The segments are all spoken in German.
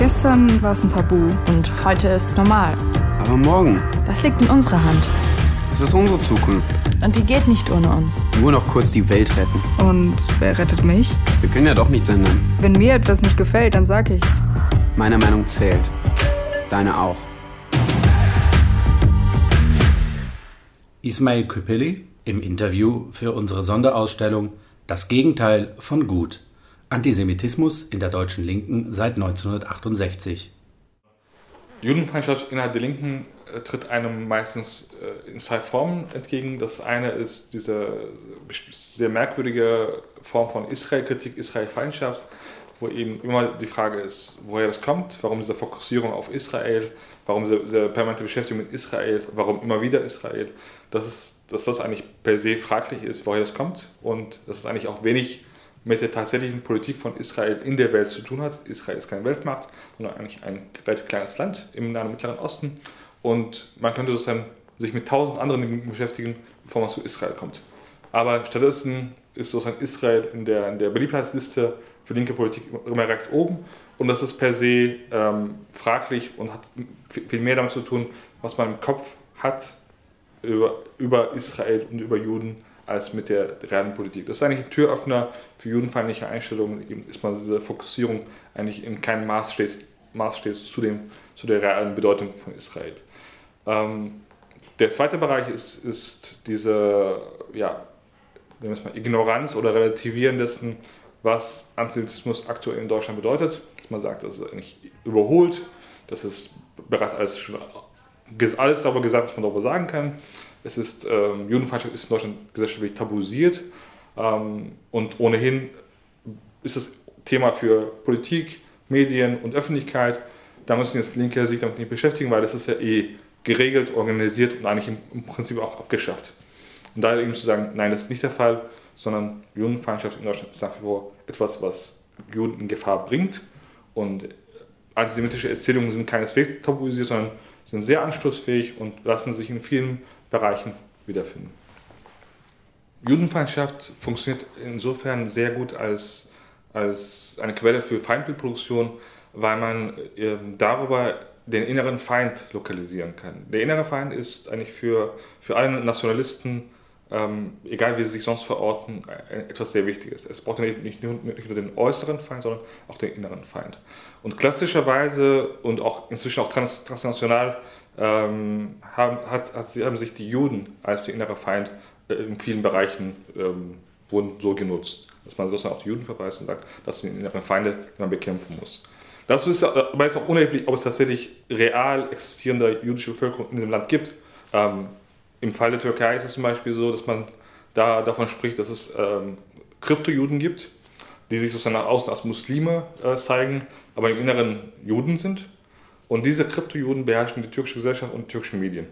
Gestern war es ein Tabu. Und heute ist es normal. Aber morgen? Das liegt in unserer Hand. Es ist unsere Zukunft. Und die geht nicht ohne uns. Nur noch kurz die Welt retten. Und wer rettet mich? Wir können ja doch nichts ändern. Wenn mir etwas nicht gefällt, dann sag ich's. Meine Meinung zählt. Deine auch. Ismail Küpeli im Interview für unsere Sonderausstellung Das Gegenteil von Gut. Antisemitismus in der deutschen Linken seit 1968. Judenfeindschaft innerhalb der Linken äh, tritt einem meistens äh, in zwei Formen entgegen. Das eine ist diese sehr merkwürdige Form von Israel-Kritik, Israel-Feindschaft, wo eben immer die Frage ist, woher das kommt, warum diese Fokussierung auf Israel, warum diese, diese permanente Beschäftigung mit Israel, warum immer wieder Israel, dass, es, dass das eigentlich per se fraglich ist, woher das kommt und dass es eigentlich auch wenig mit der tatsächlichen Politik von Israel in der Welt zu tun hat. Israel ist keine Weltmacht, sondern eigentlich ein relativ kleines Land im Nahen Mittleren Osten. Und man könnte sozusagen sich mit tausend anderen Dingen beschäftigen, bevor man zu Israel kommt. Aber stattdessen ist sozusagen Israel in der, in der Beliebtheitsliste für linke Politik immer recht oben. Und das ist per se ähm, fraglich und hat viel mehr damit zu tun, was man im Kopf hat über, über Israel und über Juden als mit der realen Politik. Das ist eigentlich ein Türöffner für judenfeindliche Einstellungen, eben ist man diese Fokussierung eigentlich in keinem Maß steht, Maß steht zu, dem, zu der realen Bedeutung von Israel. Ähm, der zweite Bereich ist, ist diese ja, mal, Ignoranz oder Relativieren dessen, was Antisemitismus aktuell in Deutschland bedeutet. Dass man sagt, das ist eigentlich überholt, das ist bereits alles, alles darüber gesagt, was man darüber sagen kann. Es ist, ähm, Judenfeindschaft ist in Deutschland gesellschaftlich tabuisiert ähm, und ohnehin ist das Thema für Politik, Medien und Öffentlichkeit. Da müssen jetzt Linke sich damit nicht beschäftigen, weil das ist ja eh geregelt, organisiert und eigentlich im, im Prinzip auch abgeschafft. Und da eben zu sagen, nein, das ist nicht der Fall, sondern Judenfeindschaft in Deutschland ist nach wie vor etwas, was Juden in Gefahr bringt. Und antisemitische Erzählungen sind keineswegs tabuisiert, sondern sind sehr anstoßfähig und lassen sich in vielen Bereichen wiederfinden. Judenfeindschaft funktioniert insofern sehr gut als, als eine Quelle für Feindbildproduktion, weil man äh, darüber den inneren Feind lokalisieren kann. Der innere Feind ist eigentlich für, für alle Nationalisten ähm, egal wie sie sich sonst verorten, etwas sehr Wichtiges. Es braucht nicht nur, nicht nur den äußeren Feind, sondern auch den inneren Feind. Und klassischerweise und auch inzwischen auch trans, transnational ähm, haben, hat, haben sich die Juden als der innere Feind äh, in vielen Bereichen ähm, wurden so genutzt, dass man sozusagen auf die Juden verweist und sagt, das sind innere Feinde, die man bekämpfen muss. Das ist aber ist auch unerheblich, ob es tatsächlich real existierende jüdische Bevölkerung in dem Land gibt. Ähm, im Fall der Türkei ist es zum Beispiel so, dass man da davon spricht, dass es ähm, Kryptojuden gibt, die sich sozusagen nach außen als Muslime äh, zeigen, aber im Inneren Juden sind. Und diese Kryptojuden beherrschen die türkische Gesellschaft und die türkischen Medien.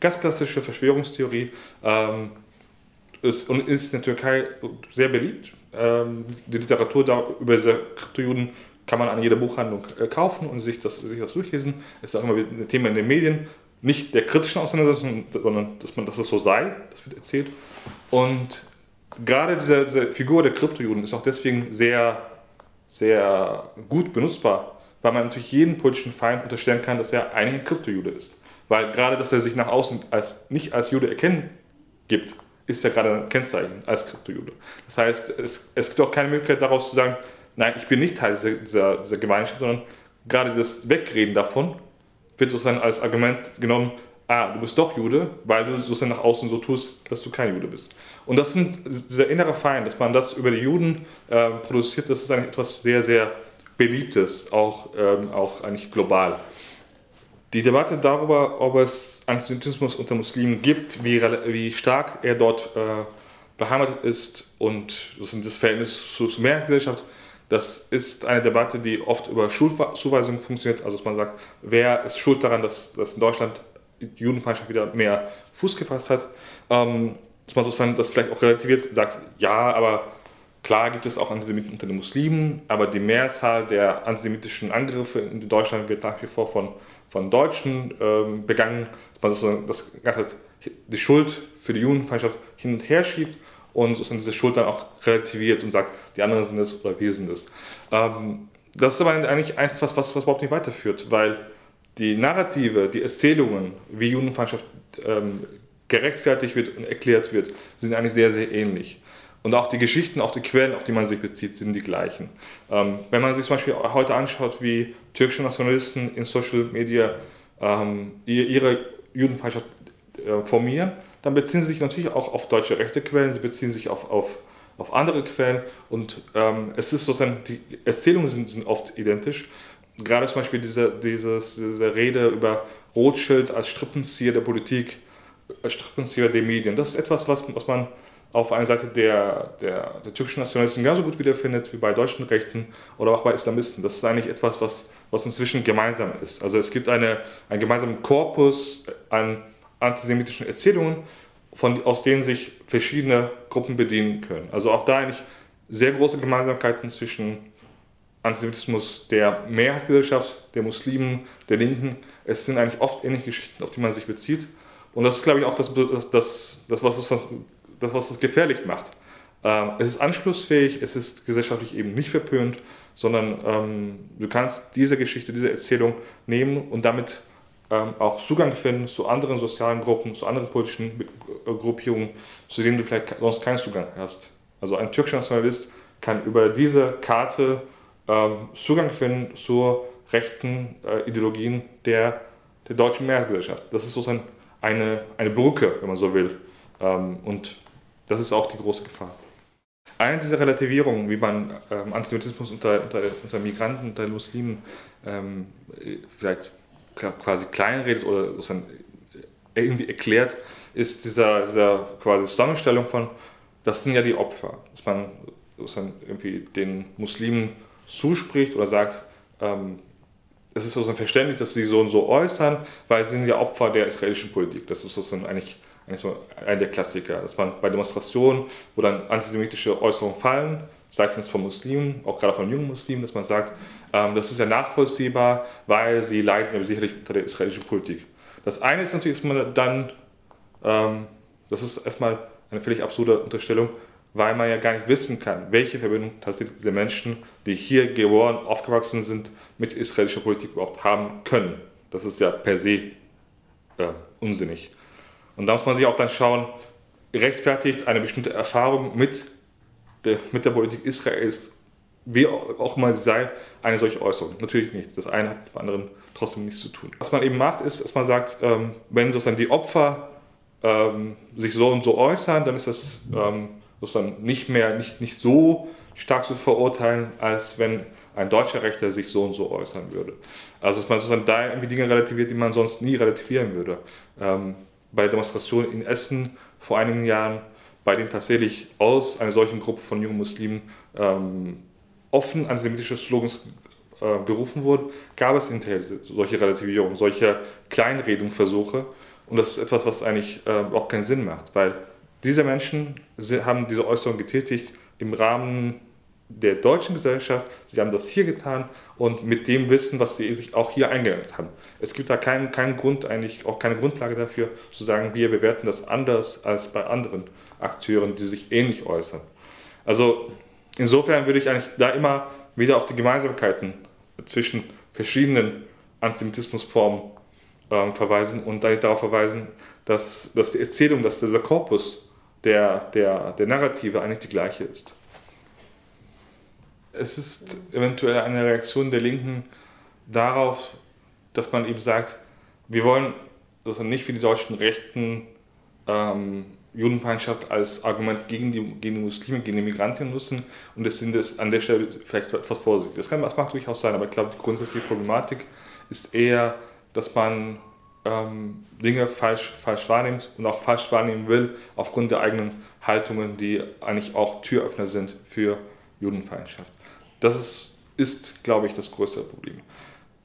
Ganz klassische Verschwörungstheorie ähm, ist, und ist in der Türkei sehr beliebt. Ähm, die Literatur da über diese Kryptojuden kann man an jeder Buchhandlung äh, kaufen und sich das, sich das durchlesen. Es ist auch immer ein Thema in den Medien nicht der kritischen Auseinandersetzung, sondern dass, man, dass es so sei, das wird erzählt. Und gerade diese, diese Figur der Kryptojuden ist auch deswegen sehr, sehr gut benutzbar, weil man natürlich jeden politischen Feind unterstellen kann, dass er ein Kryptojude ist. Weil gerade, dass er sich nach außen als, nicht als Jude erkennen gibt, ist ja gerade ein Kennzeichen als Kryptojude. Das heißt, es, es gibt auch keine Möglichkeit daraus zu sagen, nein, ich bin nicht Teil dieser, dieser, dieser Gemeinschaft, sondern gerade das Wegreden davon wird sozusagen als Argument genommen, ah, du bist doch Jude, weil du sozusagen nach außen so tust, dass du kein Jude bist. Und das sind dieser innere Feind, dass man das über die Juden äh, produziert, das ist eigentlich etwas sehr, sehr Beliebtes, auch, ähm, auch eigentlich global. Die Debatte darüber, ob es Antisemitismus unter Muslimen gibt, wie, wie stark er dort äh, beheimatet ist und das Verhältnis zur Mehrheitsgesellschaft, das ist eine Debatte, die oft über Schuldzuweisungen funktioniert. Also dass man sagt, wer ist schuld daran, dass, dass in Deutschland die Judenfeindschaft wieder mehr Fuß gefasst hat. Ähm, dass man sozusagen das vielleicht auch relativiert sagt, ja, aber klar gibt es auch Antisemiten unter den Muslimen, aber die Mehrzahl der antisemitischen Angriffe in Deutschland wird nach wie vor von, von Deutschen ähm, begangen. Dass man das Ganze halt die Schuld für die Judenfeindschaft hin und her schiebt und sozusagen diese Schuld dann auch relativiert und sagt, die anderen sind es oder wir sind es. Ähm, das ist aber eigentlich etwas, was, was überhaupt nicht weiterführt, weil die Narrative, die Erzählungen, wie Judenfeindschaft ähm, gerechtfertigt wird und erklärt wird, sind eigentlich sehr, sehr ähnlich. Und auch die Geschichten, auch die Quellen, auf die man sich bezieht, sind die gleichen. Ähm, wenn man sich zum Beispiel heute anschaut, wie türkische Nationalisten in Social Media ähm, ihre Judenfeindschaft äh, formieren, dann beziehen sie sich natürlich auch auf deutsche rechte Quellen, sie beziehen sich auf, auf, auf andere Quellen und ähm, es ist sozusagen, die Erzählungen sind, sind oft identisch. Gerade zum Beispiel diese, dieses, diese Rede über Rothschild als Strippenzieher der Politik, als Strippenzieher der Medien. Das ist etwas, was, was man auf einer Seite der, der, der türkischen Nationalisten genauso gut wiederfindet wie bei deutschen Rechten oder auch bei Islamisten. Das ist eigentlich etwas, was, was inzwischen gemeinsam ist. Also es gibt eine, einen gemeinsamen Korpus an antisemitischen Erzählungen, von, aus denen sich verschiedene Gruppen bedienen können. Also auch da eigentlich sehr große Gemeinsamkeiten zwischen Antisemitismus der Mehrheitsgesellschaft, der Muslimen, der Linken. Es sind eigentlich oft ähnliche Geschichten, auf die man sich bezieht. Und das ist, glaube ich, auch das, das, das, was, es, das, was es gefährlich macht. Ähm, es ist anschlussfähig, es ist gesellschaftlich eben nicht verpönt, sondern ähm, du kannst diese Geschichte, diese Erzählung nehmen und damit ähm, auch Zugang finden zu anderen sozialen Gruppen, zu anderen politischen äh, Gruppierungen, zu denen du vielleicht sonst keinen Zugang hast. Also ein türkischer Nationalist kann über diese Karte ähm, Zugang finden zu rechten äh, Ideologien der, der deutschen Mehrheitsgesellschaft. Das ist sozusagen eine, eine Brücke, wenn man so will. Ähm, und das ist auch die große Gefahr. Eine dieser Relativierungen, wie man ähm, Antisemitismus unter, unter, unter, Migranten, unter Muslimen ähm, vielleicht quasi kleinredet oder irgendwie erklärt, ist dieser, dieser quasi Zusammenstellung von, das sind ja die Opfer, dass man irgendwie den Muslimen zuspricht oder sagt, ähm, es ist sozusagen verständlich, dass sie so und so äußern, weil sie sind ja Opfer der israelischen Politik. Das ist sozusagen eigentlich, eigentlich so einer der Klassiker, dass man bei Demonstrationen, wo dann antisemitische Äußerungen fallen, seitens von Muslimen, auch gerade von jungen Muslimen, dass man sagt, ähm, das ist ja nachvollziehbar, weil sie leiden sicherlich unter der israelischen Politik. Das eine ist natürlich, dass man dann, ähm, das ist erstmal eine völlig absurde Unterstellung, weil man ja gar nicht wissen kann, welche Verbindung tatsächlich diese Menschen, die hier geboren, aufgewachsen sind, mit israelischer Politik überhaupt haben können. Das ist ja per se äh, unsinnig. Und da muss man sich auch dann schauen, rechtfertigt eine bestimmte Erfahrung mit der, mit der Politik Israels, wie auch immer sie sei, eine solche Äußerung. Natürlich nicht. Das eine hat mit dem anderen trotzdem nichts zu tun. Was man eben macht, ist, dass man sagt, ähm, wenn sozusagen die Opfer ähm, sich so und so äußern, dann ist das ähm, sozusagen nicht mehr, nicht, nicht so stark zu verurteilen, als wenn ein deutscher Rechter sich so und so äußern würde. Also dass man sozusagen da irgendwie Dinge relativiert, die man sonst nie relativieren würde. Bei Demonstrationen in Essen vor einigen Jahren bei denen tatsächlich aus einer solchen Gruppe von jungen Muslimen ähm, offen antisemitische Slogans äh, gerufen wurden, gab es hinterher solche Relativierungen, solche Kleinredungsversuche. Und das ist etwas, was eigentlich äh, auch keinen Sinn macht, weil diese Menschen haben diese Äußerung getätigt im Rahmen der deutschen Gesellschaft. Sie haben das hier getan und mit dem Wissen, was sie sich auch hier eingegangen haben. Es gibt da keinen, keinen Grund, eigentlich auch keine Grundlage dafür, zu sagen, wir bewerten das anders als bei anderen Akteuren, die sich ähnlich äußern. Also insofern würde ich eigentlich da immer wieder auf die Gemeinsamkeiten zwischen verschiedenen Antisemitismusformen äh, verweisen und eigentlich darauf verweisen, dass, dass die Erzählung, dass dieser Korpus der, der, der Narrative eigentlich die gleiche ist. Es ist eventuell eine Reaktion der Linken darauf, dass man eben sagt, wir wollen also nicht für die deutschen Rechten ähm, Judenfeindschaft als Argument gegen die, gegen die Muslime, gegen die Migranten nutzen und es sind es an der Stelle vielleicht etwas vorsichtig. Das, kann, das mag durchaus sein, aber ich glaube, die grundsätzliche Problematik ist eher, dass man ähm, Dinge falsch, falsch wahrnimmt und auch falsch wahrnehmen will aufgrund der eigenen Haltungen, die eigentlich auch Türöffner sind für Judenfeindschaft. Das ist, ist glaube ich, das größte Problem.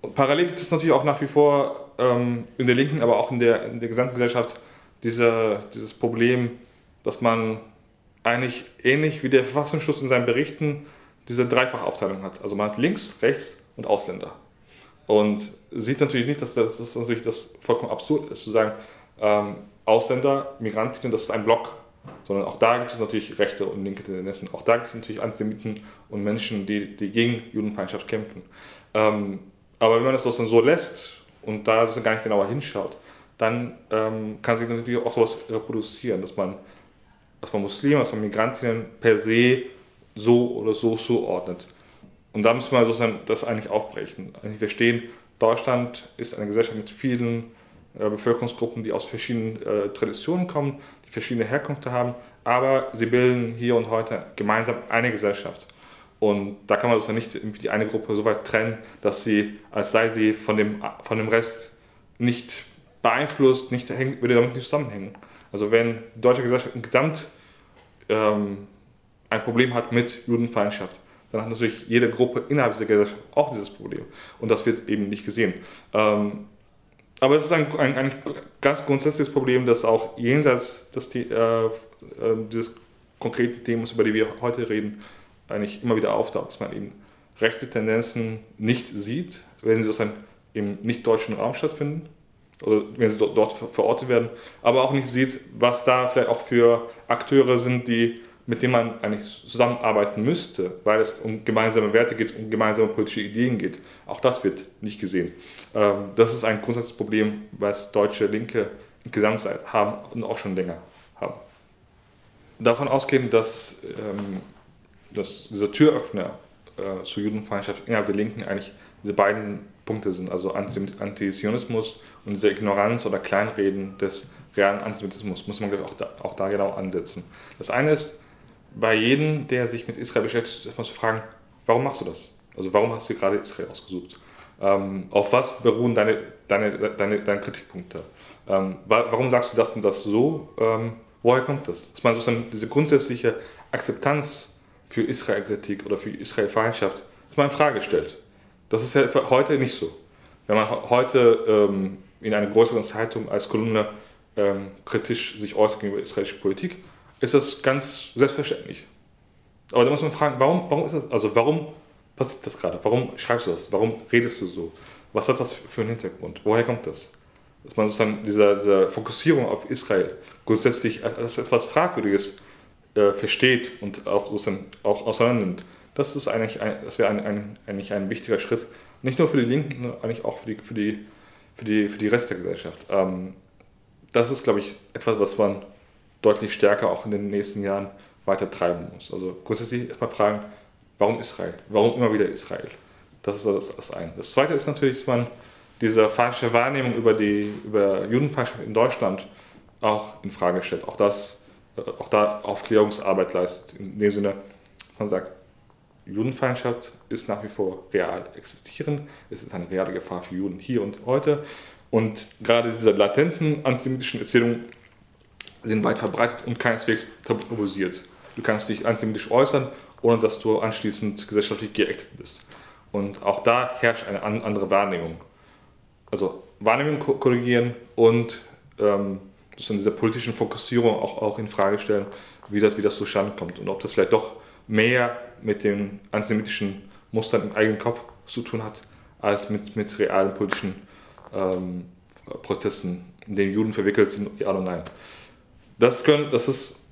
Und parallel gibt es natürlich auch nach wie vor ähm, in der Linken, aber auch in der, in der gesamten Gesellschaft diese, dieses Problem, dass man eigentlich ähnlich wie der Verfassungsschutz in seinen Berichten diese Dreifachaufteilung hat. Also man hat links, rechts und Ausländer. Und sieht natürlich nicht, dass das, dass natürlich das vollkommen absurd ist, zu sagen, ähm, Ausländer, Migrantinnen, das ist ein Block. Sondern auch da gibt es natürlich rechte und linke Tendenzen. Auch da gibt es natürlich Antisemiten und Menschen, die, die gegen Judenfeindschaft kämpfen. Ähm, aber wenn man das so lässt und da gar nicht genauer hinschaut, dann ähm, kann sich natürlich auch sowas reproduzieren, dass man, dass man Muslime, dass man Migrantinnen per se so oder so zuordnet. Und da müssen wir sozusagen das eigentlich aufbrechen. Wir verstehen, Deutschland ist eine Gesellschaft mit vielen äh, Bevölkerungsgruppen, die aus verschiedenen äh, Traditionen kommen, die verschiedene Herkünfte haben, aber sie bilden hier und heute gemeinsam eine Gesellschaft. Und da kann man also nicht die eine Gruppe so weit trennen, dass sie, als sei sie von dem, von dem Rest nicht beeinflusst, nicht hängt, würde damit nicht zusammenhängen. Also wenn die deutsche Gesellschaft insgesamt ähm, ein Problem hat mit Judenfeindschaft, dann hat natürlich jede Gruppe innerhalb dieser Gesellschaft auch dieses Problem. Und das wird eben nicht gesehen. Ähm, aber es ist ein, ein, ein, ganz grundsätzliches Problem, das auch jenseits des, äh, äh, dieses konkreten Themas, über die wir heute reden, eigentlich immer wieder auftaucht, dass man eben rechte Tendenzen nicht sieht, wenn sie sozusagen im nicht-deutschen Raum stattfinden oder wenn sie dort, dort verortet werden, aber auch nicht sieht, was da vielleicht auch für Akteure sind, die mit dem man eigentlich zusammenarbeiten müsste, weil es um gemeinsame Werte geht, um gemeinsame politische Ideen geht. Auch das wird nicht gesehen. Ähm, das ist ein grundsätzliches Problem, was deutsche Linke insgesamt haben und auch schon länger haben. Davon ausgehend, dass, ähm, dass dieser Türöffner äh, zur Judenfeindschaft innerhalb der Linken eigentlich diese beiden Punkte sind, also Antisionismus und diese Ignoranz oder Kleinreden des realen Antisemitismus, muss man auch da, auch da genau ansetzen. Das eine ist, bei jedem, der sich mit Israel beschäftigt, erstmal zu fragen, warum machst du das? Also warum hast du gerade Israel ausgesucht? Ähm, auf was beruhen deine, deine, deine, deine Kritikpunkte? Ähm, warum sagst du das und das so? Ähm, woher kommt das? Dass man sozusagen diese grundsätzliche Akzeptanz für Israel-Kritik oder für Israel-Feindschaft, in Frage stellt. Das ist ja heute nicht so. Wenn man heute ähm, in einer größeren Zeitung als Kolumne ähm, kritisch sich äußert gegenüber israelischer Politik, ist das ganz selbstverständlich. Aber da muss man fragen, warum, warum ist das, also warum passiert das gerade? Warum schreibst du das? Warum redest du so? Was hat das für einen Hintergrund? Woher kommt das? Dass man sozusagen diese, diese Fokussierung auf Israel grundsätzlich als etwas Fragwürdiges äh, versteht und auch, sozusagen auch auseinandernimmt. Das ein, das wäre ein, ein, eigentlich ein wichtiger Schritt. Nicht nur für die Linken, sondern eigentlich auch für die, für die, für die, für die Rest der Gesellschaft. Ähm, das ist, glaube ich, etwas, was man deutlich stärker auch in den nächsten Jahren weiter treiben muss. Also grundsätzlich erstmal fragen, warum Israel? Warum immer wieder Israel? Das ist das, das eine. Das zweite ist natürlich, dass man diese falsche Wahrnehmung über, die, über Judenfeindschaft in Deutschland auch in Frage stellt. Auch, das, äh, auch da Aufklärungsarbeit leistet. In dem Sinne, man sagt, Judenfeindschaft ist nach wie vor real existierend. Es ist eine reale Gefahr für Juden hier und heute. Und gerade diese latenten antisemitischen Erzählungen sind weit verbreitet und keineswegs tabuisiert. Du kannst dich antisemitisch äußern, ohne dass du anschließend gesellschaftlich geächtet bist. Und auch da herrscht eine andere Wahrnehmung. Also Wahrnehmung korrigieren und ähm, in dieser politischen Fokussierung auch, auch in Frage stellen, wie das, wie das zustande kommt und ob das vielleicht doch mehr mit den antisemitischen Mustern im eigenen Kopf zu tun hat, als mit, mit realen politischen ähm, Prozessen, in denen Juden verwickelt sind, ja oder nein. Das können, das ist,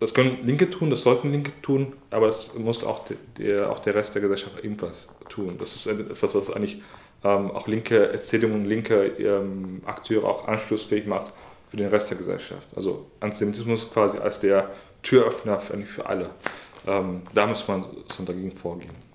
das können Linke tun, das sollten Linke tun, aber das muss auch der, auch der Rest der Gesellschaft ebenfalls tun. Das ist etwas, was eigentlich ähm, auch linke Erzählungen, linke ähm, Akteure auch anstoßfähig macht für den Rest der Gesellschaft. Also Antisemitismus quasi als der Türöffner für, für alle. Ähm, da muss man dagegen vorgehen.